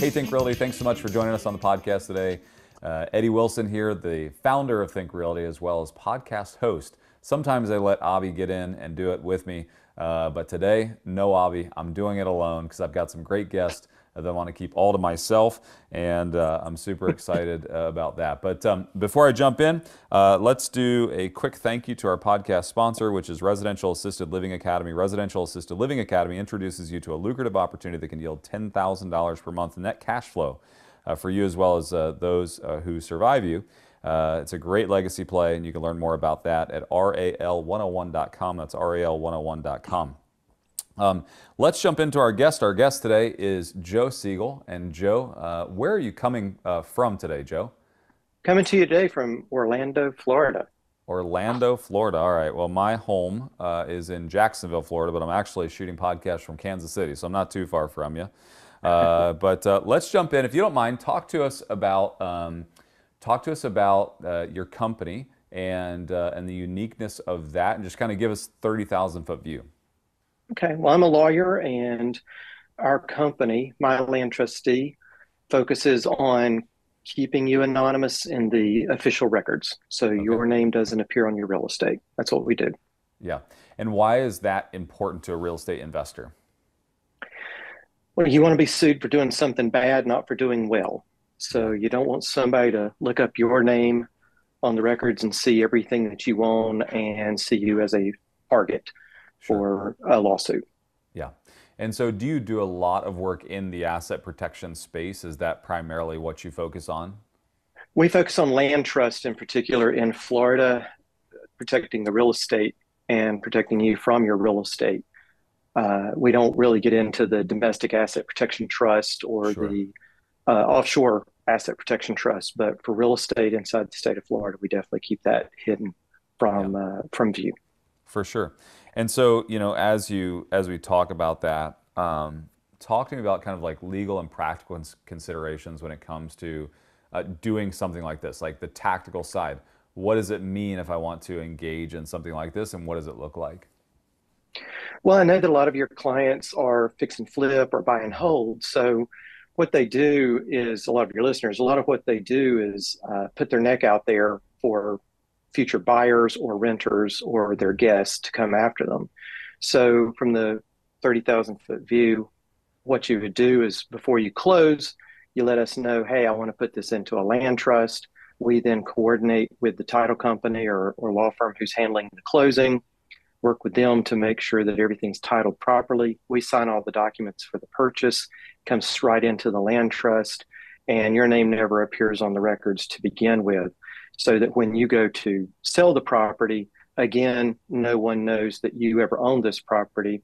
Hey, Think Realty, thanks so much for joining us on the podcast today. Uh, Eddie Wilson here, the founder of Think Realty, as well as podcast host. Sometimes I let Avi get in and do it with me, uh, but today, no Avi. I'm doing it alone because I've got some great guests that I want to keep all to myself, and uh, I'm super excited uh, about that. But um, before I jump in, uh, let's do a quick thank you to our podcast sponsor, which is Residential Assisted Living Academy. Residential Assisted Living Academy introduces you to a lucrative opportunity that can yield $10,000 per month in net cash flow uh, for you as well as uh, those uh, who survive you. it's a great legacy play, and you can learn more about that at ral101.com. That's ral101.com. Um, let's jump into our guest. Our guest today is Joe Seagle. And Joe, uh, where are you coming uh, from today, Joe? Coming to you today from Orlando, Florida. Orlando, Florida. All right. Well, my home uh, is in Jacksonville, Florida, but I'm actually shooting podcasts from Kansas City, so I'm not too far from you. Uh, but uh, let's jump in. If you don't mind, talk to us about um, talk to us about uh, your company and and the uniqueness of that, and just kind of give us thirty thousand foot view. Okay. Well, I'm a lawyer, and our company, My Land Trustee, focuses on keeping you anonymous in the official records. So okay. your name doesn't appear on your real estate. That's what we do. Yeah. And why is that important to a real estate investor? Well, you want to be sued for doing something bad, not for doing well. So you don't want somebody to look up your name on the records and see everything that you own and see you as a target sure. for a lawsuit. Yeah. And so, do you do a lot of work in the asset protection space? Is that primarily what you focus on? We focus on land trust in particular in Florida, protecting the real estate and protecting you from your real estate. Uh, we don't really get into the domestic asset protection trust or sure. the uh, offshore asset protection trust, but for real estate inside the state of Florida, we definitely keep that hidden from yeah. uh, from view. For sure. And so, you know, as you as we talk about that, um, talk to me about kind of like legal and practical considerations when it comes to uh, doing something like this, like the tactical side. What does it mean if I want to engage in something like this, and what does it look like? Well, I know that a lot of your clients are fix and flip or buy and hold. So, what they do is a lot of your listeners, a lot of what they do is uh, put their neck out there for future buyers or renters or their guests to come after them. So, from the 30,000 foot view, what you would do is before you close, you let us know, hey, I want to put this into a land trust. We then coordinate with the title company or, or law firm who's handling the closing, work with them to make sure that everything's titled properly. We sign all the documents for the purchase, comes right into the land trust, and your name never appears on the records to begin with so that when you go to sell the property, again, no one knows that you ever owned this property.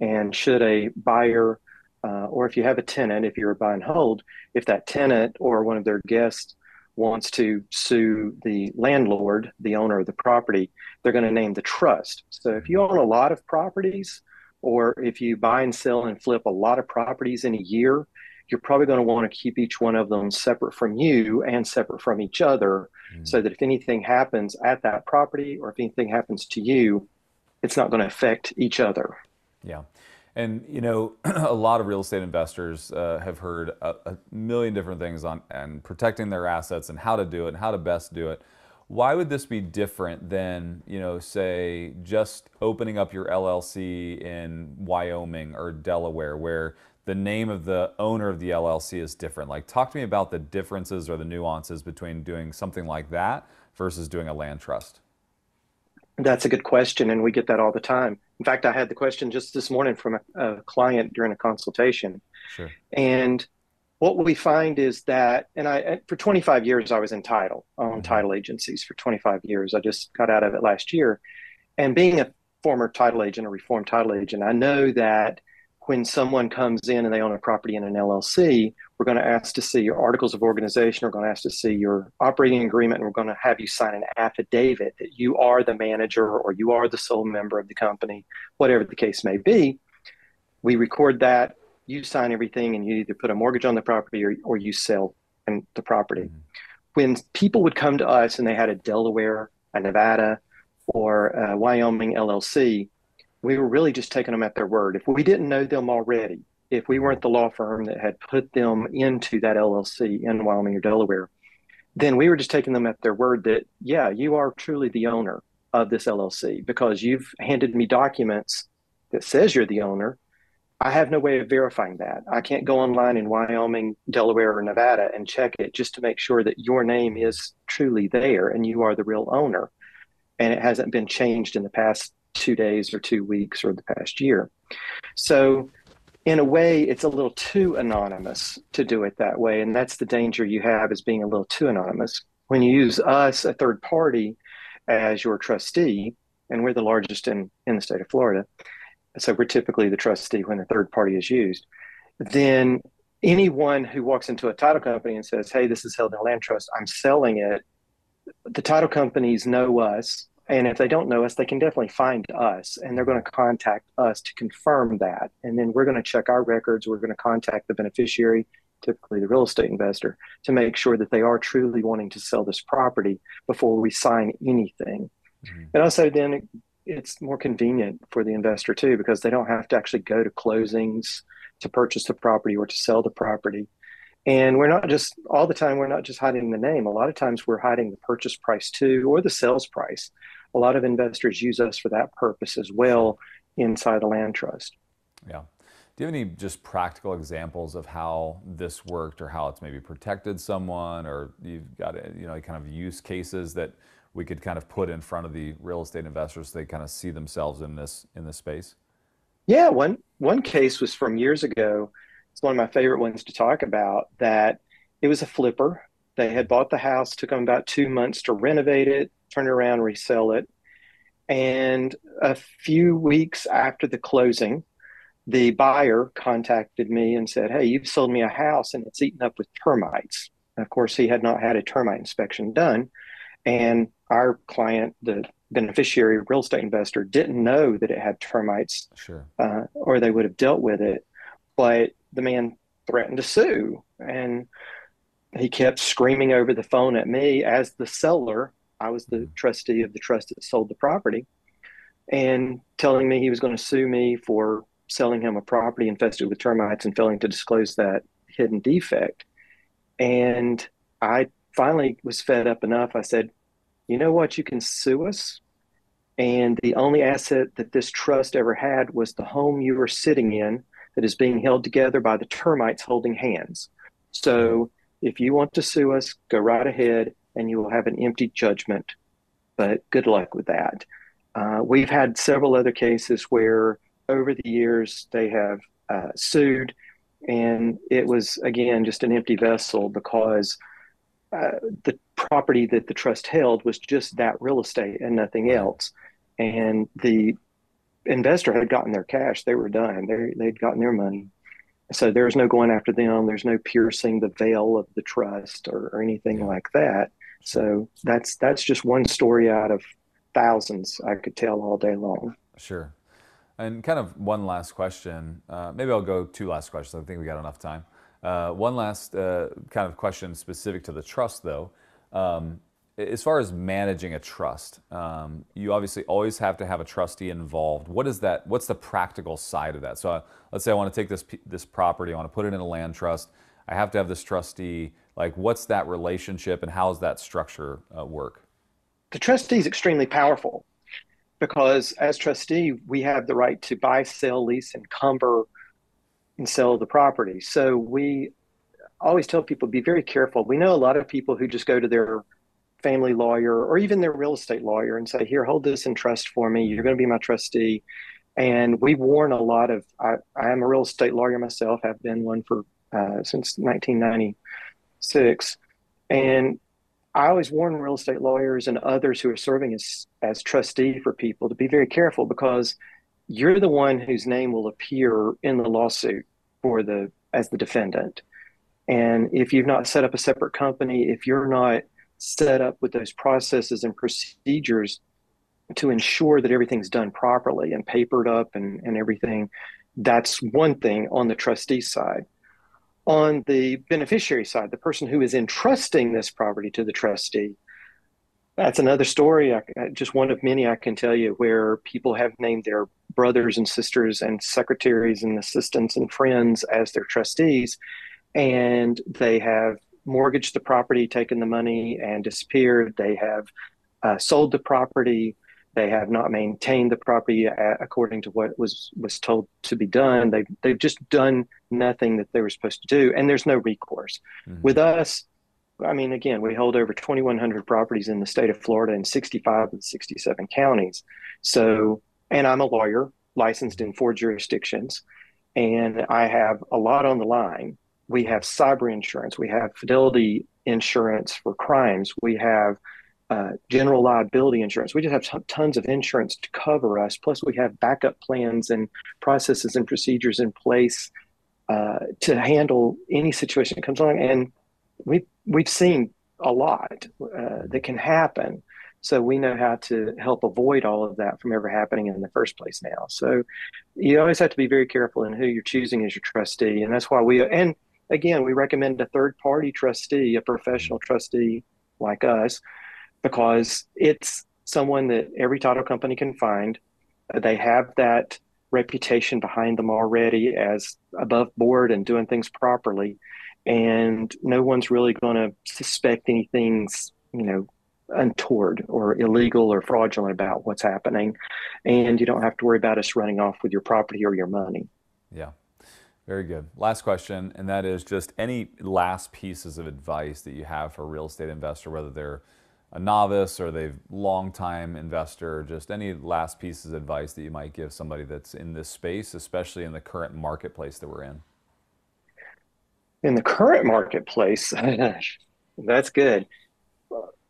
And should a buyer, uh, or if you have a tenant, if you're a buy and hold, if that tenant or one of their guests wants to sue the landlord, the owner of the property, they're going to name the trust. So if you own a lot of properties, or if you buy and sell and flip a lot of properties in a year, you're probably going to want to keep each one of them separate from you and separate from each other mm. so that if anything happens at that property or if anything happens to you, it's not going to affect each other. Yeah. And you know, a lot of real estate investors uh, have heard a, a, million different things on and protecting their assets and how to do it and how to best do it. Why would this be different than you know, say, just opening up your LLC in Wyoming or Delaware, where the name of the owner of the LLC is different. Like, talk to me about the differences or the nuances between doing something like that versus doing a land trust. That's a good question, and we get that all the time. In fact, I had the question just this morning from a, a client during a consultation. Sure. And what we find is that, and I for 25 years I was in title, on mm-hmm. title agencies for 25 years. I just got out of it last year, and being a former title agent, a reformed title agent, I know that when someone comes in and they own a property in an LLC, we're going to ask to see your articles of organization. We're going to ask to see your operating agreement, and we're going to have you sign an affidavit that you are the manager or you are the sole member of the company, whatever the case may be. We record that. You sign everything, and you either put a mortgage on the property or, or you sell the property. Mm-hmm. When people would come to us and they had a Delaware, a Nevada, or a Wyoming LLC, we were really just taking them at their word. If we didn't know them already, if we weren't the law firm that had put them into that LLC in Wyoming or Delaware, then we were just taking them at their word that, yeah, you are truly the owner of this LLC because you've handed me documents that says you're the owner. I have no way of verifying that. I can't go online in Wyoming, Delaware, or Nevada and check it just to make sure that your name is truly there and you are the real owner. And it hasn't been changed in the past two days or two weeks or the past year. So, in a way, it's a little too anonymous to do it that way. And that's the danger you have is being a little too anonymous. When you use us, a third party, as your trustee, and we're the largest in, in the state of Florida, so we're typically the trustee when a third party is used, then anyone who walks into a title company and says, Hey, this is held in a land trust, I'm selling it, the title companies know us and if they don't know us, they can definitely find us and they're going to contact us to confirm that. And then we're going to check our records. We're going to contact the beneficiary, typically the real estate investor, to make sure that they are truly wanting to sell this property before we sign anything. Mm-hmm. And also, then it's more convenient for the investor too, because they don't have to actually go to closings to purchase the property or to sell the property. And we're not just all the time, we're not just hiding the name. A lot of times we're hiding the purchase price too, or the sales price a lot of investors use us for that purpose as well inside a land trust. Yeah. Do you have any just practical examples of how this worked or how it's maybe protected someone or you've got you know kind of use cases that we could kind of put in front of the real estate investors so they kind of see themselves in this in this space? Yeah, one one case was from years ago. It's one of my favorite ones to talk about that it was a flipper. They had bought the house, took them about 2 months to renovate it, turn it around, resell it. And a few weeks after the closing, the buyer contacted me and said, Hey, you've sold me a house and it's eaten up with termites. And of course, he had not had a termite inspection done. And our client, the beneficiary real estate investor, didn't know that it had termites, sure. uh, or they would have dealt with it. But the man threatened to sue. And he kept screaming over the phone at me as the seller I was the mm-hmm. trustee of the trust that sold the property, and telling me he was going to sue me for selling him a property infested with termites and failing to disclose that hidden defect. And I finally was fed up enough. I said, you know what? You can sue us. And the only asset that this trust ever had was the home you were sitting in that is being held together by the termites holding hands. So mm-hmm. if you want to sue us, go right ahead and you will have an empty judgment. But good luck with that. Uh, we've had several other cases where over the years they have uh, sued, and it was again just an empty vessel because uh, the property that the trust held was just that real estate and nothing else. And the investor had gotten their cash; they were done. They they'd gotten their money. So there's no going after them. There's no piercing the veil of the trust or, or anything like that. So that's that's just one story out of thousands I could tell all day long. Sure. And kind of one last question. Uh, maybe I'll go two last questions. I think we got enough time. Uh, one last uh, kind of question specific to the trust, though. Um, as far as managing a trust, um, you obviously always have to have a trustee involved. What is that? What's the practical side of that? So, uh, let's say I want to take this this property, I want to put it in a land trust. I have to have this trustee. Like, what's that relationship and how does that structure uh, work? The trustee is extremely powerful because as trustee, we have the right to buy, sell, lease, encumber, and sell the property. So we always tell people be very careful. We know a lot of people who just go to their family lawyer or even their real estate lawyer and say, Here, hold this in trust for me. You're going to be my trustee. And we warn a lot of, I, I am a real estate lawyer myself, I've been one for uh, since 1996. And I always warn real estate lawyers and others who are serving as, as trustee for people to be very careful because you're the one whose name will appear in the lawsuit for the as the defendant. And if you've not set up a separate company, if you're not set up with those processes and procedures to ensure that everything's done properly and papered up and, and everything, that's one thing on the trustee side on the beneficiary side, the person who is entrusting this property to the trustee, That's another story, just one of many I can tell you, where people have named their brothers and sisters and secretaries and assistants and friends as their trustees, and they have mortgaged the property, taken the money, and disappeared. They have uh, sold the property. They have not maintained the property according to what was was told to be done. They they've just done nothing that they were supposed to do, and there's no recourse. Mm-hmm. With us, I mean, again, we hold over 2,100 properties in the state of Florida in 65 of the 67 counties. So, and I'm a lawyer licensed in four jurisdictions, and I have a lot on the line. We have cyber insurance, we have fidelity insurance for crimes, we have uh, general liability insurance. We just have t- tons of insurance to cover us. Plus, we have backup plans and processes and procedures in place uh, to handle any situation that comes along. And we we've seen a lot uh, that can happen. So we know how to help avoid all of that from ever happening in the first place now. So you always have to be very careful in who you're choosing as your trustee. And that's why we, and again, we recommend a third party trustee, a professional trustee like us, because it's someone that every title company can find. Uh, they have that reputation behind them already as above board and doing things properly. And no one's really going to suspect anything's you know untoward or illegal or fraudulent about what's happening. And you don't have to worry about us running off with your property or your money. Yeah. Very good. Last question and that is just any last pieces of advice that you have for a real estate investor whether they're a novice or they've long time investor just any last pieces of advice that you might give somebody that's in this space especially in the current marketplace that we're in in the current marketplace, that's good.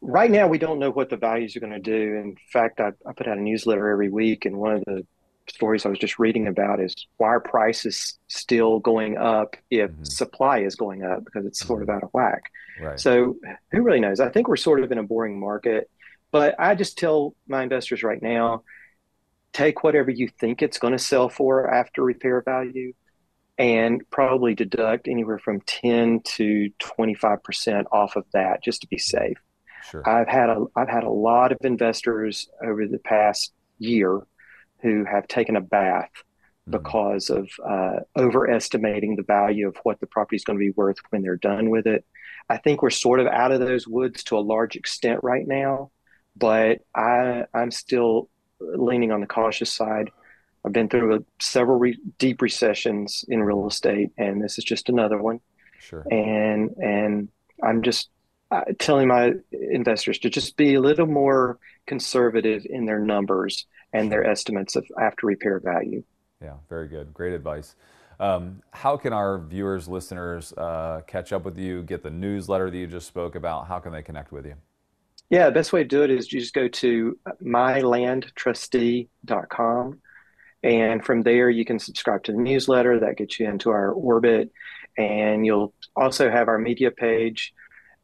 Right now, we don't know what the values are going to do. In fact, I, I, put out a newsletter every week, and one of the stories I was just reading about is why are prices still going up if mm-hmm. supply is going up because it's sort of mm-hmm. out of whack. Right. So, who really knows? I think we're sort of in a boring market, but I just tell my investors right now take whatever you think it's going to sell for after repair value and probably deduct anywhere from 10 to 25% off of that just to be safe. Sure. I've had a I've had a lot of investors over the past year who have taken a bath mm-hmm. because of uh, overestimating the value of what the property is going to be worth when they're done with it. I think we're sort of out of those woods to a large extent right now, but I I'm still leaning on the cautious side. I've been through a, several re- deep recessions in real estate, and this is just another one. Sure. And and I'm just uh, telling my investors to just be a little more conservative in their numbers and their estimates of after repair value. Yeah, very good. Great advice. Um, how can our viewers, listeners uh, catch up with you, get the newsletter that you just spoke about? How can they connect with you? Yeah, the best way to do it is you just go to mylandtrustee.com and from there, you can subscribe to the newsletter that gets you into our orbit. And you'll also have our media page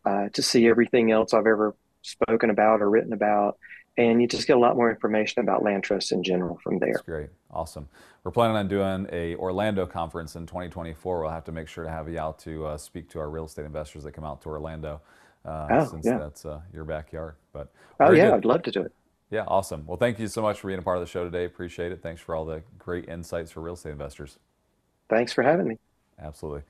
uh, to see everything else I've ever spoken about or written about. And you just get a lot more information about land trusts in general from there. That's great. Awesome. We're planning on doing a Orlando conference in 2024. We'll have to make sure to have you out to uh, speak to our real estate investors that come out to Orlando. Uh, oh, since yeah. that's uh, your backyard. But oh yeah, good. I'd love to do it. Yeah, awesome. Well, thank you so much for being a part of the show today. Appreciate it. Thanks for all the great insights for real estate investors. Thanks for having me. Absolutely.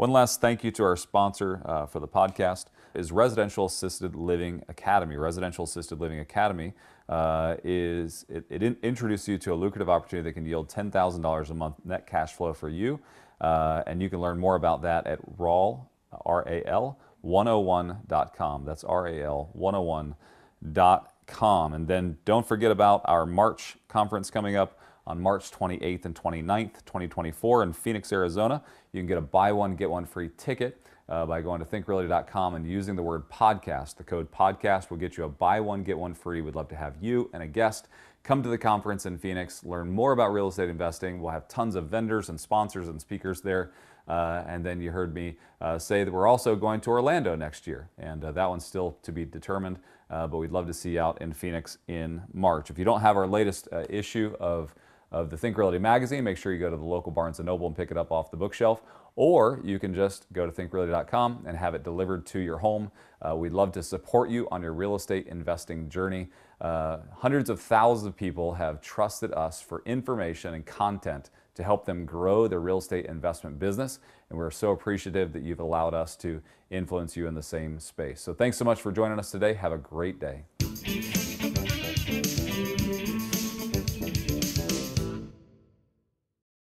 One last thank you to our sponsor uh, for the podcast is Residential Assisted Living Academy. Residential Assisted Living Academy uh, is it, it in, introduces you to a lucrative opportunity that can yield $10,000 a month net cash flow for you, uh, and you can learn more about that at RAL R A L 101.com. That's R A L 101.com com. And then don't forget about our March conference coming up on March 28th and 29th, 2024 in Phoenix, Arizona. You can get a buy one, get one free ticket uh, by going to thinkrealty.com and using the word podcast. The code podcast will get you a buy one, get one free. We'd love to have you and a guest come to the conference in Phoenix, learn more about real estate investing. We'll have tons of vendors and sponsors and speakers there. Uh, and then you heard me uh, say that we're also going to Orlando next year, and uh, that one's still to be determined. Uh, but we'd love to see you out in Phoenix in March. If you don't have our latest uh, issue of of the Think Realty magazine, make sure you go to the local Barnes & Noble and pick it up off the bookshelf. Or you can just go to thinkrealty.com and have it delivered to your home. Uh, we'd love to support you on your real estate investing journey. Uh, hundreds of thousands of people have trusted us for information and content to help them grow their real estate investment business. And we're so appreciative that you've allowed us to influence you in the same space. So thanks so much for joining us today. Have a great day.